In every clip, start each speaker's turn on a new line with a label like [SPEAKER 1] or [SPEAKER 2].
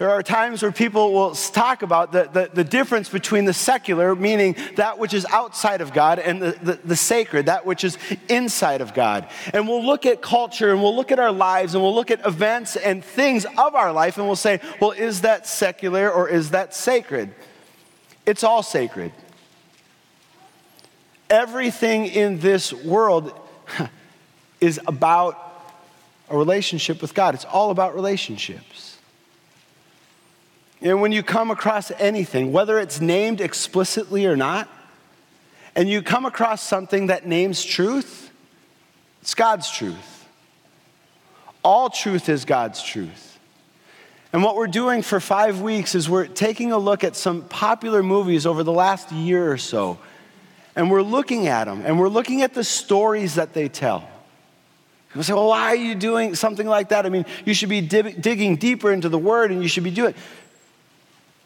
[SPEAKER 1] There are times where people will talk about the, the, the, difference between the secular, meaning that which is outside of God, and the, the, the, sacred, that which is inside of God. And we'll look at culture and we'll look at our lives and we'll look at events and things of our life and we'll say, well, is that secular or is that sacred? It's all sacred. Everything in this world is about a relationship with God, it's all about relationships. And when you come across anything, whether it's named explicitly or not, and you come across something that names truth, it's God's truth. All truth is God's truth. And what we're doing for five weeks is we're taking a look at some popular movies over the last year or so. And we're looking at them and we're looking at the stories that they tell. People say, well, why are you doing something like that? I mean, you should be digging deeper into the word and you should be doing.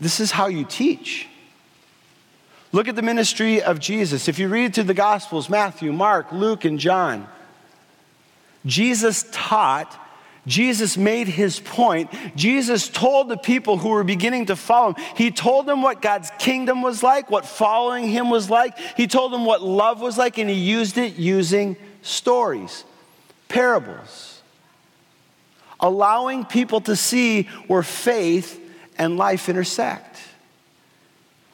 [SPEAKER 1] This is how you teach. Look at the ministry of Jesus. If you read through the Gospels Matthew, Mark, Luke, and John Jesus taught, Jesus made his point. Jesus told the people who were beginning to follow him, he told them what God's kingdom was like, what following him was like. He told them what love was like, and he used it using stories, parables, allowing people to see where faith and life intersect.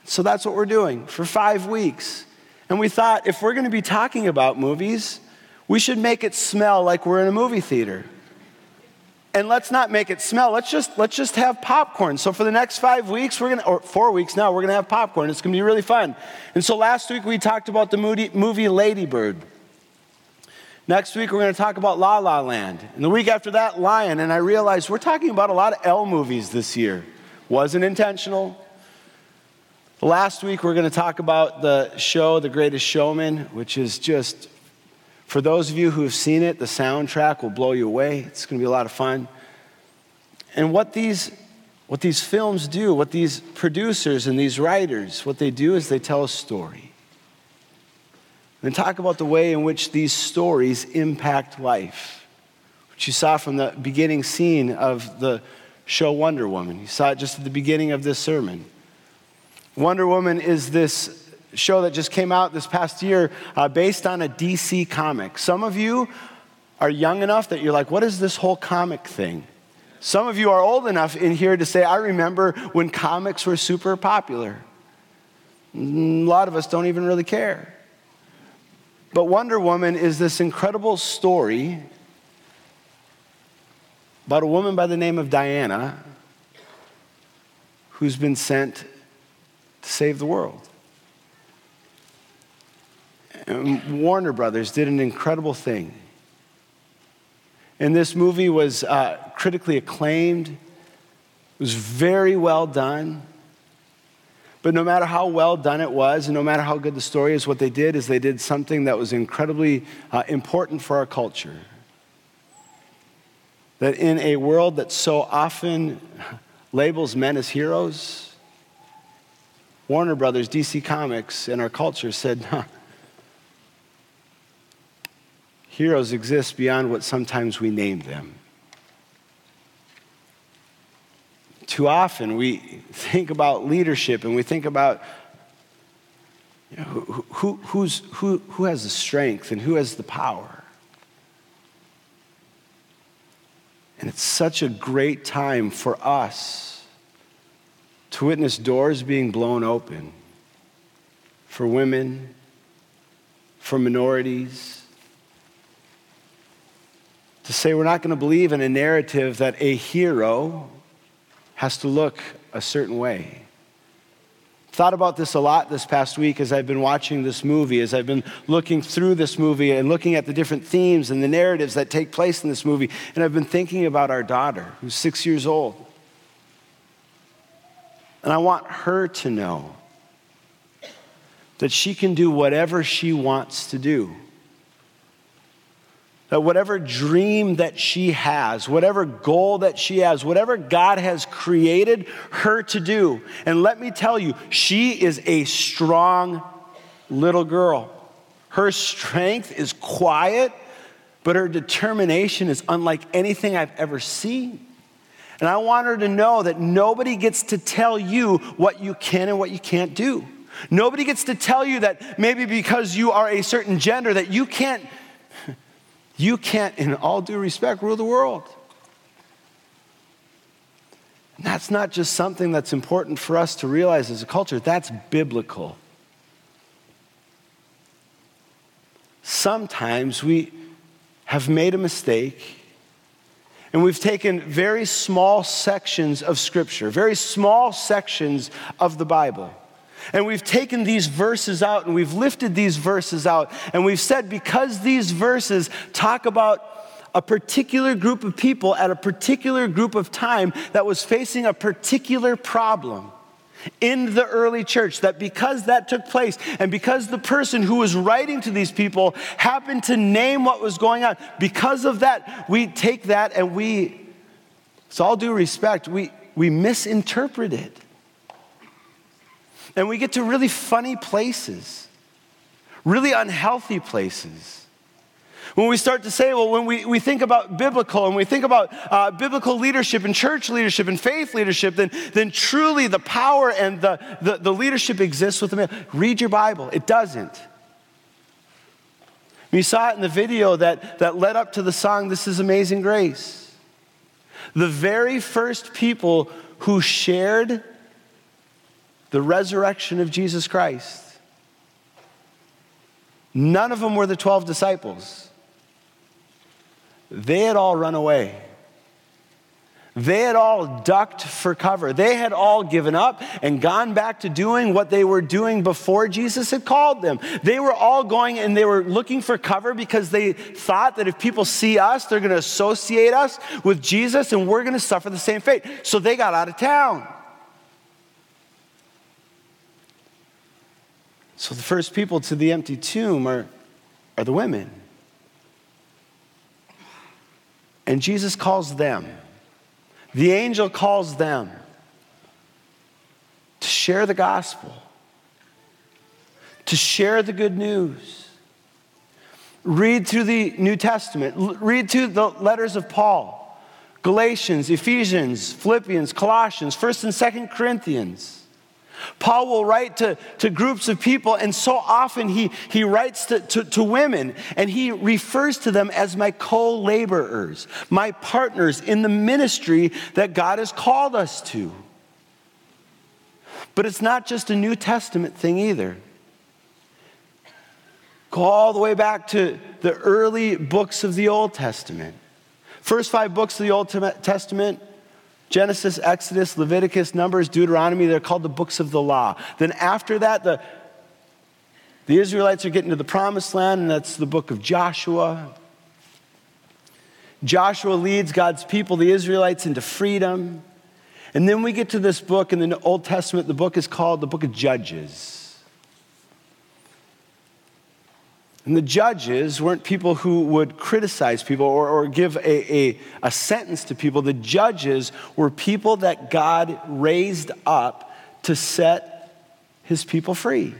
[SPEAKER 1] So that's what we're doing for five weeks. And we thought if we're going to be talking about movies, we should make it smell like we're in a movie theater. And let's not make it smell. Let's just let's just have popcorn. So for the next five weeks, we're gonna or four weeks now, we're gonna have popcorn. It's gonna be really fun. And so last week we talked about the movie, movie Lady Bird. Next week, we're going to talk about La La Land. And the week after that, Lion. And I realized we're talking about a lot of L movies this year. Wasn't intentional. Last week, we're going to talk about the show, The Greatest Showman, which is just, for those of you who have seen it, the soundtrack will blow you away. It's going to be a lot of fun. And what these, what these films do, what these producers and these writers, what they do is they tell a story. And talk about the way in which these stories impact life, which you saw from the beginning scene of the show Wonder Woman. You saw it just at the beginning of this sermon. Wonder Woman is this show that just came out this past year uh, based on a DC comic. Some of you are young enough that you're like, what is this whole comic thing? Some of you are old enough in here to say, I remember when comics were super popular. A lot of us don't even really care. But Wonder Woman is this incredible story about a woman by the name of Diana who's been sent to save the world. And Warner Brothers did an incredible thing. And this movie was uh, critically acclaimed, it was very well done. But no matter how well done it was, and no matter how good the story is, what they did is they did something that was incredibly uh, important for our culture that in a world that so often labels men as heroes, Warner Brothers, DC Comics, and our culture said, huh, heroes exist beyond what sometimes we name them. Too often we think about leadership and we think about you know, who, who, who, who has the strength and who has the power. And it's such a great time for us to witness doors being blown open for women, for minorities. To say we're not going to believe in a narrative that a hero has to look a certain way. Thought about this a lot this past week as I've been watching this movie, as I've been looking through this movie and looking at the different themes and the narratives that take place in this movie. And I've been thinking about our daughter, who's six years old. And I want her to know that she can do whatever she wants to do. That whatever dream that she has, whatever goal that she has, whatever God has created her to do, and let me tell you, she is a strong little girl. Her strength is quiet, but her determination is unlike anything I've ever seen. And I want her to know that nobody gets to tell you what you can and what you can't do. Nobody gets to tell you that maybe because you are a certain gender that you can't you can't in all due respect rule the world. And that's not just something that's important for us to realize as a culture, that's biblical. Sometimes we have made a mistake and we've taken very small sections of Scripture, very small sections of the Bible. And we've taken these verses out and we've lifted these verses out. And we've said because these verses talk about a particular group of people at a particular group of time that was facing a particular problem in the early church that because that took place and because the person who was writing to these people happened to name what was going on, because of that, we take that and we, with all due respect, we, we misinterpret it. And we get to really funny places, really unhealthy places. When we start to say, well, when we, we think about biblical and we think about uh, biblical leadership and church leadership and faith leadership, then, then truly the power and the, the, the leadership exists with the man. Read your Bible. It doesn't. You saw it in the video that, that led up to the song, This is Amazing Grace. The very first people who shared the resurrection of Jesus Christ, none of them were the 12 disciples. They had all run away. They had all ducked for cover. They had all given up and gone back to doing what they were doing before Jesus had called them. They were all going and they were looking for cover because they thought that if people see us, they're going to associate us with Jesus and we're going to suffer the same fate. So they got out of town. So the first people to the empty tomb are, are the women. And Jesus calls them. The angel calls them to share the gospel, to share the good news. Read through the New Testament, read through the letters of Paul, Galatians, Ephesians, Philippians, Colossians, 1st and 2nd Corinthians. Paul will write to, to groups of people, and so often he, he writes to, to, to women, and he refers to them as my co laborers, my partners in the ministry that God has called us to. But it's not just a New Testament thing either. Go all the way back to the early books of the Old Testament. First five books of the Old Testament Genesis, Exodus, Leviticus, Numbers, Deuteronomy, they're called the books of the law. Then after that, the, the Israelites are getting to the promised land, and that's the book of Joshua. Joshua leads God's people, the Israelites, into freedom. And then we get to this book in the Old Testament. The book is called the book of Judges. And the judges weren't people who would criticize people or, or give a, a, a sentence to people. The judges were people that God raised up to set his people free.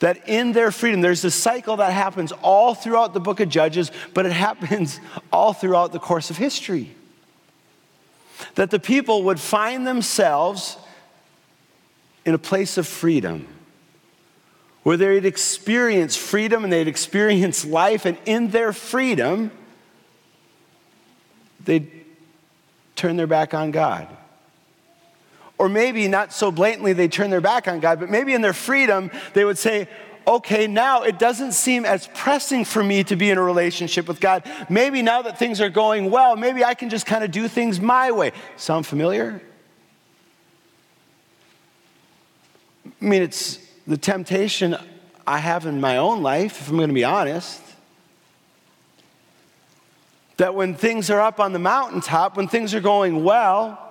[SPEAKER 1] That in their freedom, there's a cycle that happens all throughout the book of Judges, but it happens all throughout the course of history. That the people would find themselves in a place of freedom where they'd experience freedom and they'd experience life, and in their freedom, they'd turn their back on God. Or maybe not so blatantly they turn their back on God, but maybe in their freedom, they would say, okay, now it doesn't seem as pressing for me to be in a relationship with God. Maybe now that things are going well, maybe I can just kind of do things my way. Sound familiar? I mean, it's the temptation I have in my own life, if I'm going to be honest, that when things are up on the mountaintop, when things are going well,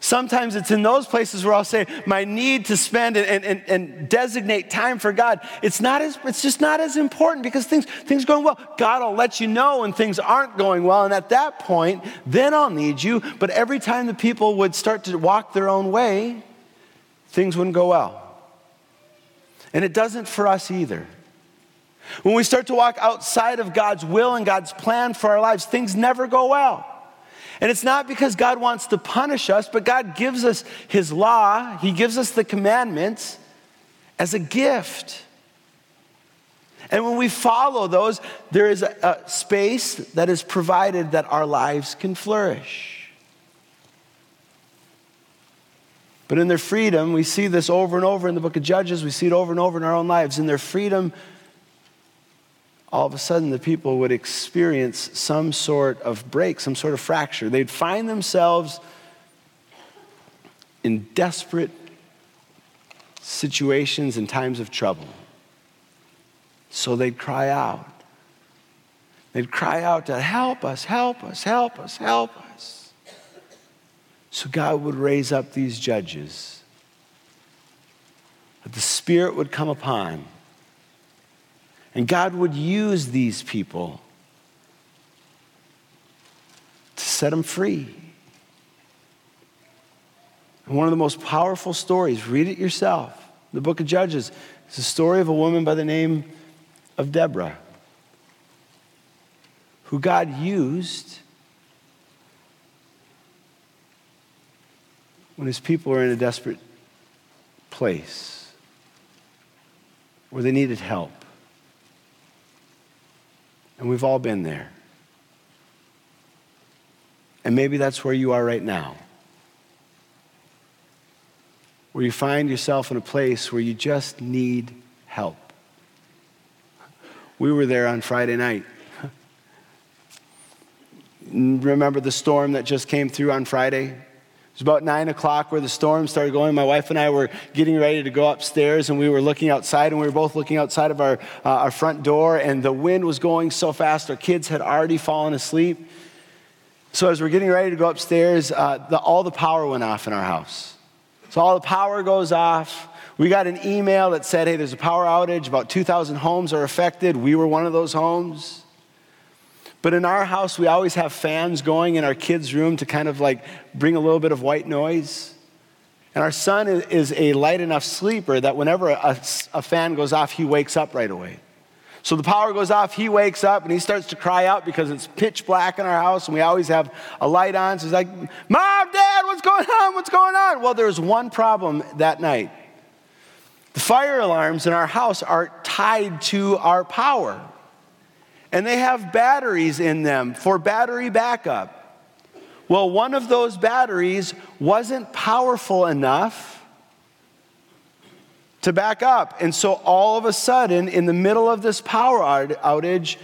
[SPEAKER 1] Sometimes it's in those places where I'll say my need to spend and, and, and, designate time for God. It's not as it's just not as important because things things going well. God will let you know when things aren't going well, and at that point, then I'll need you. But every time the people would start to walk their own way, things wouldn't go well. And it doesn't for us either. When we start to walk outside of God's will and God's plan for our lives, things never go well. And it's not because God wants to punish us, but God gives us His law, He gives us the commandments as a gift. And when we follow those, there is a, space that is provided that our lives can flourish. But in their freedom, we see this over and over in the book of Judges, we see it over and over in our own lives. In their freedom, all of a sudden the people would experience some sort of break, some sort of fracture. They'd find themselves in desperate situations and times of trouble. So they'd cry out. They'd cry out to help us, help us, help us, help us. So God would raise up these judges that the Spirit would come upon and God would use these people to set them free. And one of the most powerful stories, read it yourself, the book of Judges, is the story of a woman by the name of Deborah, who God used when his people were in a desperate place where they needed help. And we've all been there. And maybe that's where you are right now. Where you find yourself in a place where you just need help. We were there on Friday night. Remember the storm that just came through on Friday? Was about nine o'clock where the storm started going. My wife and I were getting ready to go upstairs, and we were looking outside, and we were both looking outside of our, uh, our front door, and the wind was going so fast, our kids had already fallen asleep. So, as we're getting ready to go upstairs, uh, the, all the power went off in our house. So, all the power goes off. We got an email that said, hey, there's a power outage. About 2,000 homes are affected. We were one of those homes. But in our house, we always have fans going in our kids' room to kind of like bring a little bit of white noise. And our son is a light enough sleeper that whenever a, a, fan goes off, he wakes up right away. So the power goes off, he wakes up and he starts to cry out because it's pitch black in our house and we always have a light on. So he's like, Mom, Dad, what's going on? What's going on? Well, there's one problem that night. The fire alarms in our house are tied to our power and they have batteries in them for battery backup. Well, one of those batteries wasn't powerful enough to back up. And so all of a sudden, in the middle of this power outage,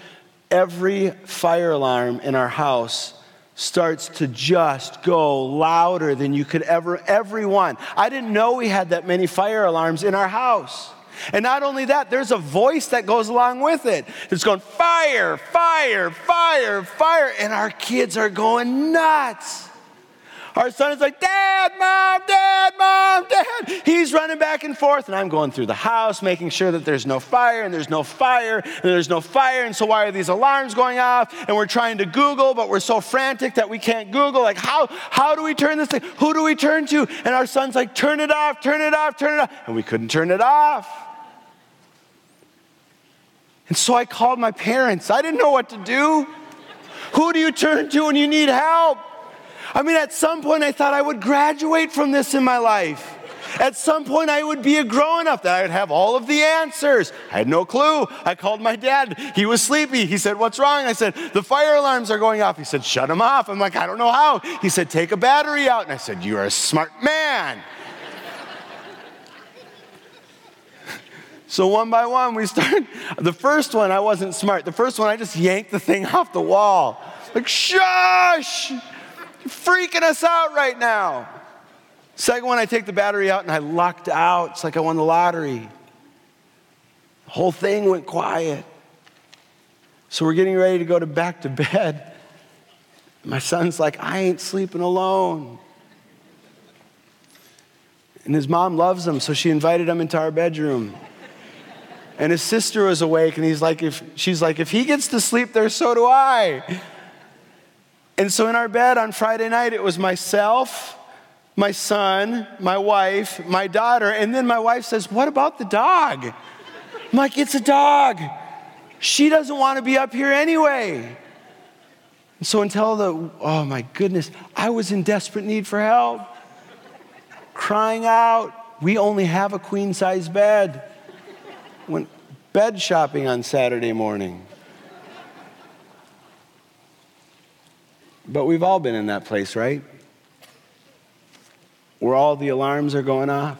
[SPEAKER 1] every fire alarm in our house starts to just go louder than you could ever, everyone. I didn't know we had that many fire alarms in our house. And not only that, there's a voice that goes along with it. It's going fire, fire, fire, fire. And our kids are going nuts. Our son is like, Dad, Mom, Dad, Mom, Dad. He's running back and forth, and I'm going through the house making sure that there's no fire, and there's no fire, and there's no fire. And so, why are these alarms going off? And we're trying to Google, but we're so frantic that we can't Google. Like, how, how do we turn this thing? Who do we turn to? And our son's like, Turn it off, turn it off, turn it off. And we couldn't turn it off. And so I called my parents. I didn't know what to do. Who do you turn to when you need help? I mean, at some point, I thought I would graduate from this in my life. At some point, I would be a grown up that I would have all of the answers. I had no clue. I called my dad. He was sleepy. He said, What's wrong? I said, The fire alarms are going off. He said, Shut them off. I'm like, I don't know how. He said, Take a battery out. And I said, You're a smart man. So one by one, we start. The first one, I wasn't smart. The first one, I just yanked the thing off the wall. Like, shush! You're freaking us out right now. Second one, I take the battery out and I lucked out. It's like I won the lottery. The whole thing went quiet. So we're getting ready to go to back to bed. My son's like, I ain't sleeping alone. And his mom loves him, so she invited him into our bedroom. And his sister was awake, and he's like, if, she's like, if he gets to sleep there, so do I. And so in our bed on Friday night, it was myself, my son, my wife, my daughter, and then my wife says, What about the dog? I'm like, It's a dog. She doesn't want to be up here anyway. And so until the, oh my goodness, I was in desperate need for help, crying out. We only have a queen size bed. Went bed shopping on Saturday morning. But we've all been in that place, right? Where all the alarms are going off.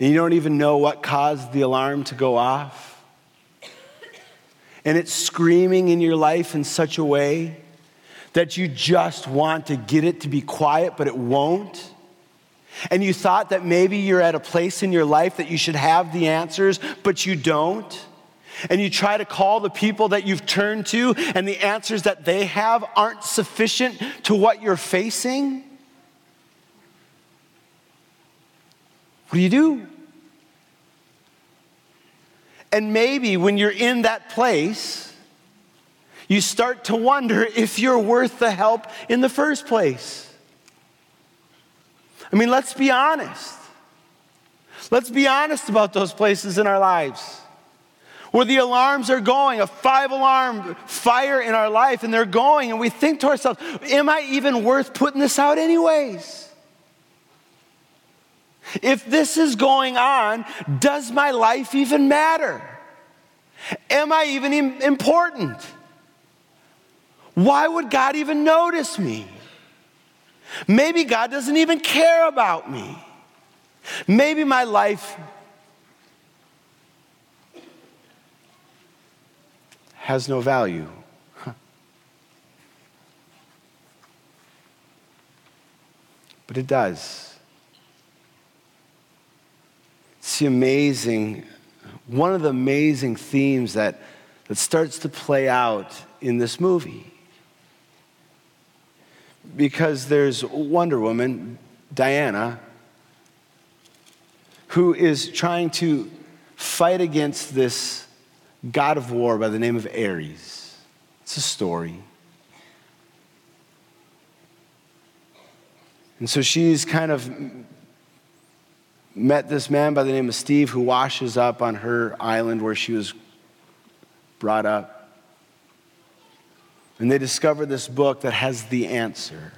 [SPEAKER 1] And you don't even know what caused the alarm to go off. And it's screaming in your life in such a way that you just want to get it to be quiet, but it won't. And you thought that maybe you're at a place in your life that you should have the answers, but you don't and you try to call the people that you've turned to, and the answers that they have aren't sufficient to what you're facing, what do you do? And maybe when you're in that place, you start to wonder if you're worth the help in the first place. I mean, let's be honest. Let's be honest about those places in our lives where the alarms are going, a five alarm fire in our life, and they're going, and we think to ourselves, Am I even worth putting this out, anyways? If this is going on, does my life even matter? Am I even important? Why would God even notice me? Maybe God doesn't even care about me. Maybe my life has no value. But it does. It's the amazing, one of the amazing themes that, that starts to play out in this movie. Because there's Wonder Woman, Diana, who is trying to fight against this god of war by the name of Ares. It's a story. And so she's kind of met this man by the name of Steve who washes up on her island where she was brought up. And they discover this book that has the answer.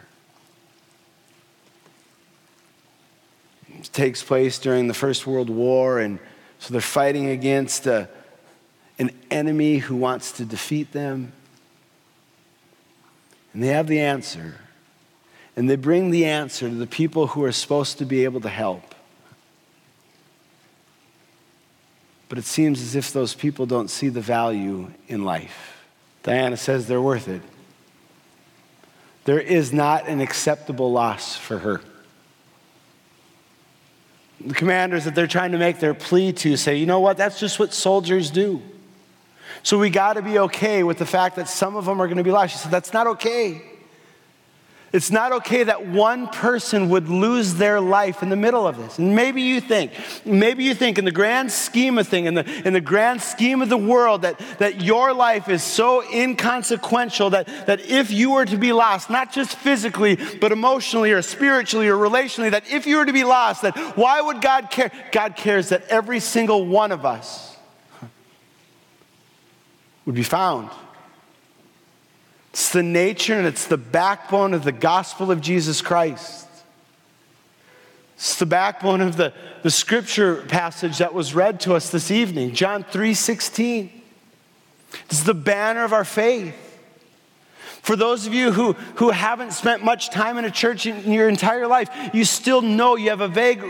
[SPEAKER 1] It takes place during the First World War, and so they're fighting against a an enemy who wants to defeat them. And they have the answer. And they bring the answer to the people who are supposed to be able to help. But it seems as if those people don't see the value in life. Diana says they're worth it. There is not an acceptable loss for her. The commanders that they're trying to make their plea to say, you know what, that's just what soldiers do. So we got to be okay with the fact that some of them are going to be lost. She said, That's not okay. It's not okay that one person would lose their life in the middle of this. And maybe you think, maybe you think in the grand scheme of things, in the, in the grand scheme of the world, that, that your life is so inconsequential that, that if you were to be lost, not just physically, but emotionally or spiritually or relationally, that if you were to be lost, that why would God care? God cares that every single one of us would be found. It's the nature and it's the backbone of the gospel of Jesus Christ. It's the backbone of the, the scripture passage that was read to us this evening, John 3 16. It's the banner of our faith. For those of you who, who haven't spent much time in a church in your entire life, you still know you have a vague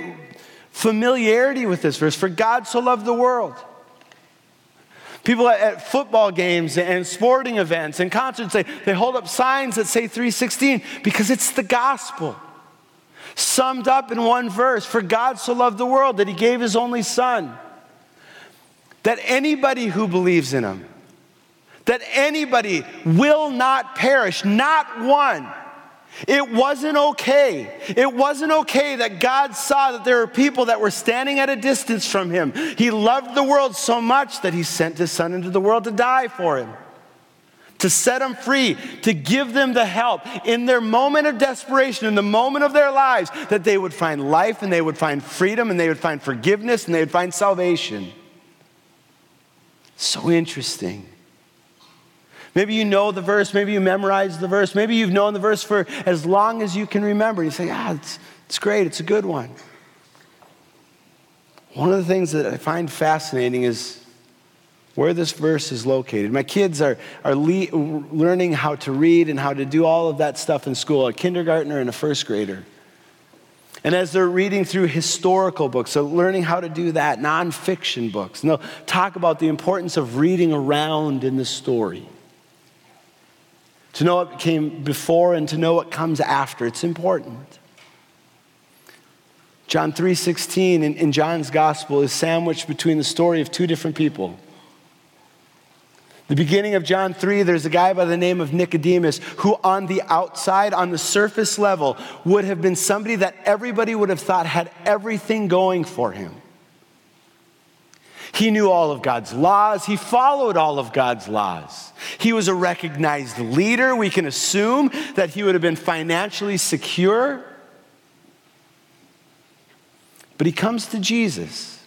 [SPEAKER 1] familiarity with this verse. For God so loved the world People at football games and sporting events and concerts, they, they hold up signs that say 316 because it's the gospel. Summed up in one verse For God so loved the world that he gave his only son. That anybody who believes in him, that anybody will not perish, not one it wasn't okay. It wasn't okay that God saw that there were people that were standing at a distance from him. He loved the world so much that he sent his son into the world to die for him, to set them free, to give them the help in their moment of desperation, in the moment of their lives, that they would find life and they would find freedom and they would find forgiveness and they would find salvation. So interesting. Maybe you know the verse, maybe you memorized the verse, maybe you've known the verse for as long as you can remember. You say, ah, it's, it's great, it's a good one. One of the things that I find fascinating is where this verse is located. My kids are, are le- learning how to read and how to do all of that stuff in school, a kindergartner and a first grader. And as they're reading through historical books, so learning how to do that, nonfiction books, and they'll talk about the importance of reading around in the story. To know what came before and to know what comes after, it's important. John 3:16 in, in John's gospel is sandwiched between the story of two different people. The beginning of John 3, there's a guy by the name of Nicodemus who, on the outside, on the surface level, would have been somebody that everybody would have thought had everything going for him. He knew all of God's laws. He followed all of God's laws. He was a recognized leader. We can assume that he would have been financially secure. But he comes to Jesus.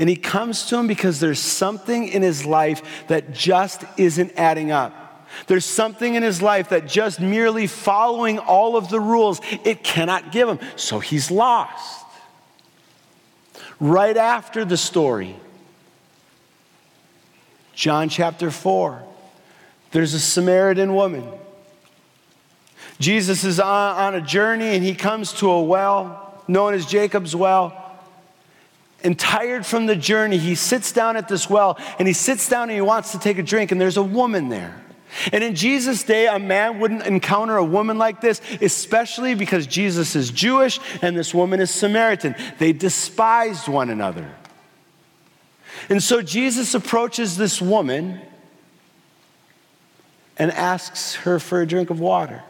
[SPEAKER 1] And he comes to him because there's something in his life that just isn't adding up. There's something in his life that just merely following all of the rules, it cannot give him. So he's lost. Right after the story, John chapter 4, there's a Samaritan woman. Jesus is on, a journey and he comes to a well known as Jacob's well and tired from the journey, he sits down at this well and he sits down and he wants to take a drink, and there's a woman there. And in Jesus' day, a man wouldn't encounter a woman like this, especially because Jesus is Jewish and this woman is Samaritan. They despised one another. And so Jesus approaches this woman and asks her for a drink of water.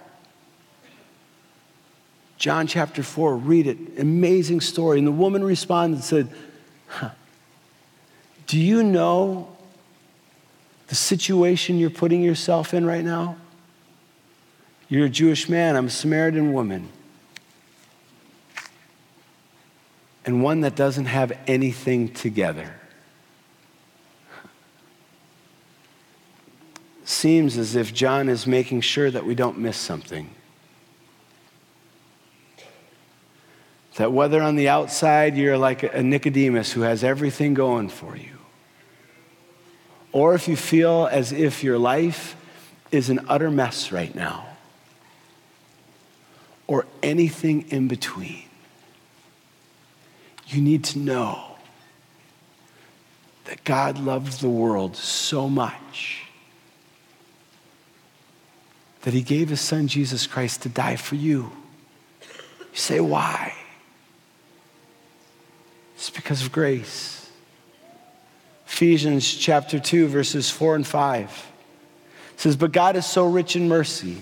[SPEAKER 1] John chapter 4, read it. Amazing story. And the woman responded and said, huh, Do you know the situation you're putting yourself in right now? You're a Jewish man, I'm a Samaritan woman. And one that doesn't have anything together. Seems as if John is making sure that we don't miss something. That whether on the outside you're like a Nicodemus who has everything going for you, or if you feel as if your life is an utter mess right now, or anything in between, you need to know that God loves the world so much that he gave his son Jesus Christ to die for you. You say, why? It's because of grace. Ephesians chapter 2, verses 4 and 5 says, But God is so rich in mercy.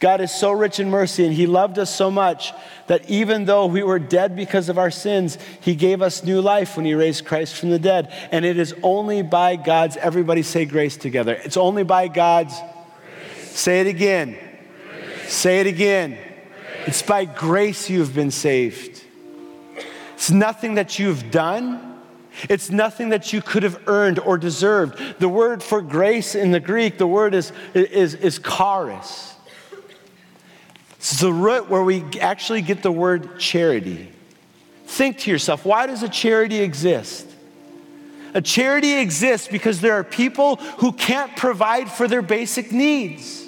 [SPEAKER 1] God is so rich in mercy, and He loved us so much that even though we were dead because of our sins, He gave us new life when He raised Christ from the dead. And it is only by God's, everybody say grace together. It's only by God's, grace. say it again. Grace. Say it again. Grace. It's by grace you have been saved. It's nothing that you've done. It's nothing that you could have earned or deserved. The word for grace in the Greek, the word is, is, is charis. It's the root where we actually get the word charity. Think to yourself, why does a charity exist? A charity exists because there are people who can't provide for their basic needs.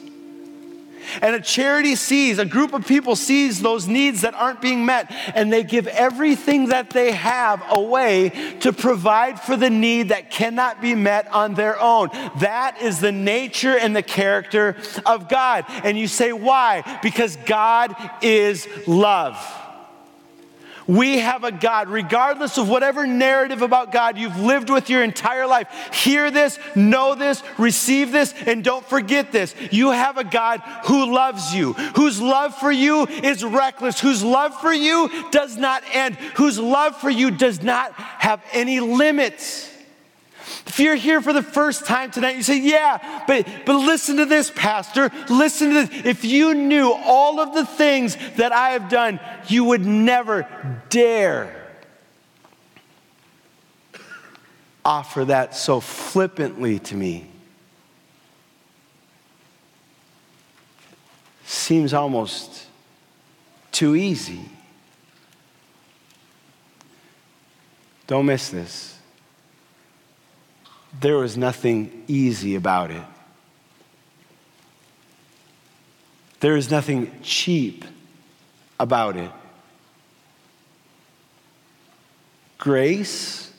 [SPEAKER 1] And a charity sees, a group of people sees those needs that aren't being met, and they give everything that they have away to provide for the need that cannot be met on their own. That is the nature and the character of God. And you say, why? Because God is love. We have a God, regardless of whatever narrative about God you've lived with your entire life. Hear this, know this, receive this, and don't forget this. You have a God who loves you, whose love for you is reckless, whose love for you does not end, whose love for you does not have any limits. If you're here for the first time tonight, you say, Yeah, but, but listen to this, Pastor. Listen to this. If you knew all of the things that I have done, you would never dare offer that so flippantly to me. Seems almost too easy. Don't miss this. There was nothing easy about it. There is nothing cheap about it. Grace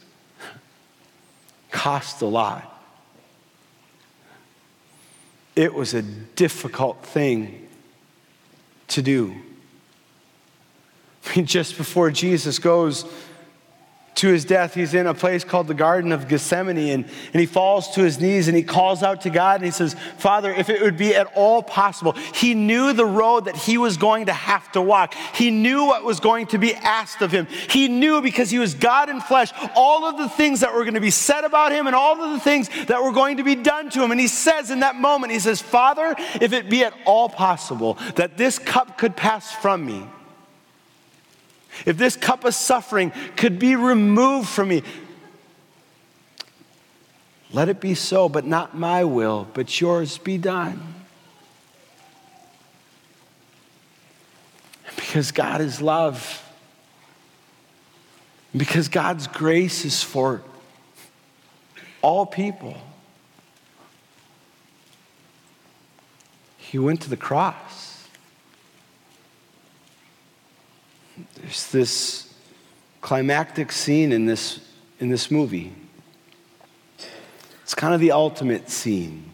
[SPEAKER 1] cost a lot. It was a difficult thing to do. I mean, just before Jesus goes to his death, he's in a place called the Garden of Gethsemane, and, and he falls to his knees and he calls out to God and he says, Father, if it would be at all possible, he knew the road that he was going to have to walk. He knew what was going to be asked of him. He knew because he was God in flesh all of the things that were going to be said about him and all of the things that were going to be done to him. And he says in that moment, he says, Father, if it be at all possible that this cup could pass from me, if this cup of suffering could be removed from me, let it be so, but not my will, but yours be done. Because God is love. Because God's grace is for all people. He went to the cross. There's this climactic scene in this, in this movie. It's kind of the ultimate scene.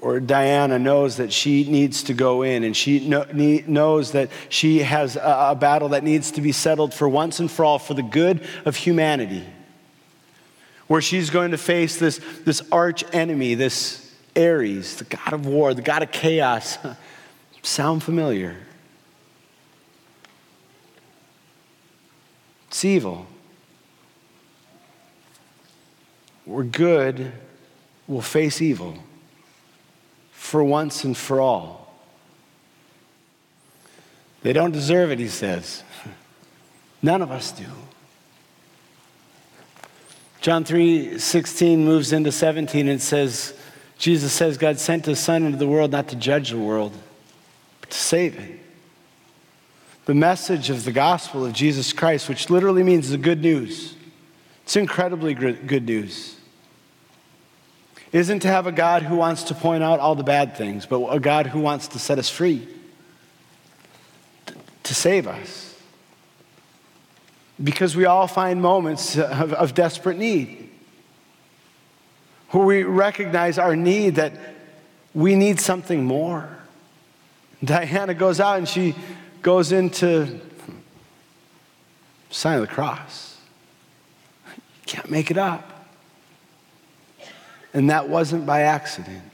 [SPEAKER 1] Or Diana knows that she needs to go in and she knows that she has a, a battle that needs to be settled for once and for all for the good of humanity. Where she's going to face this, this arch enemy, this Ares, the god of war, the god of chaos. Sound familiar? Evil. We're good, we'll face evil for once and for all. They don't deserve it, he says. None of us do. John 3 16 moves into 17 and says, Jesus says, God sent his son into the world not to judge the world, but to save it the message of the gospel of Jesus Christ, which literally means the good news. It's incredibly good news. Isn't to have a God who wants to point out all the bad things, but a God who wants to set us free, to save us. Because we all find moments of, of desperate need where we recognize our need that we need something more. Diana goes out and she goes into sign of the cross. You can't make it up. And that wasn't by accident.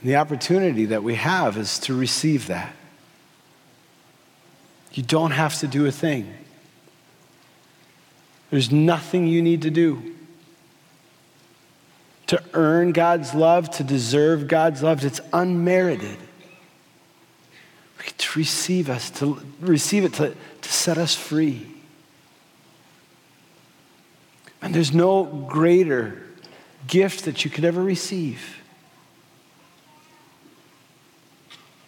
[SPEAKER 1] And the opportunity that we have is to receive that. You don't have to do a thing. There's nothing you need to do to earn God's love, to deserve God's love. It's unmerited. To receive us, to receive it, to, to set us free. And there's no greater gift that you could ever receive.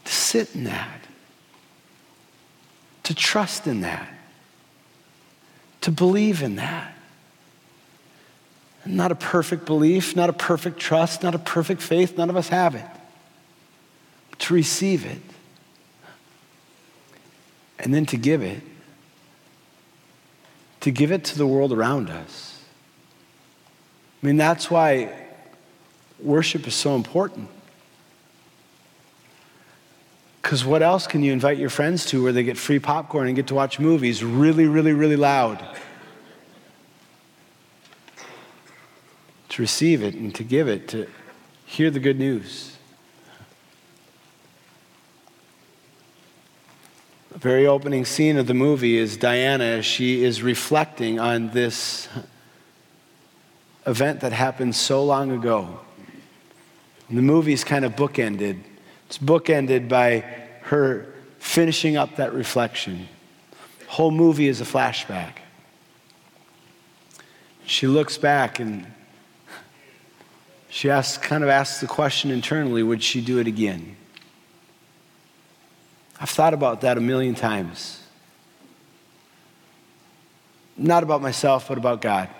[SPEAKER 1] To sit in that, to trust in that, to believe in that. Not a perfect belief, not a perfect trust, not a perfect faith. None of us have it. To receive it and then to give it, to give it to the world around us. I mean, that's why worship is so important. Because what else can you invite your friends to where they get free popcorn and get to watch movies really, really, really loud? To receive it and to give it, to hear the good news. The very opening scene of the movie is Diana as she is reflecting on this event that happened so long ago. And the movie's kind of bookended. It's bookended by her finishing up that reflection. The whole movie is a flashback. She looks back and She asked, kind of asked the question internally would she do it again? I've thought about that a million times. Not about myself, but about God.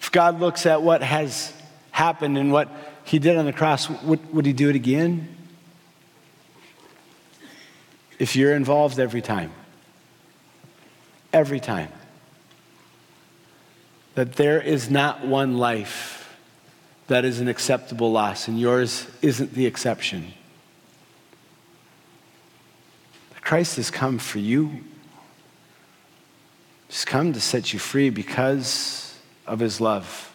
[SPEAKER 1] If God looks at what has happened and what He did on the cross, would, would He do it again? If you're involved every time, every time, that there is not one life that is an acceptable loss, and yours isn't the exception. Christ has come for you. He's come to set you free because of his love.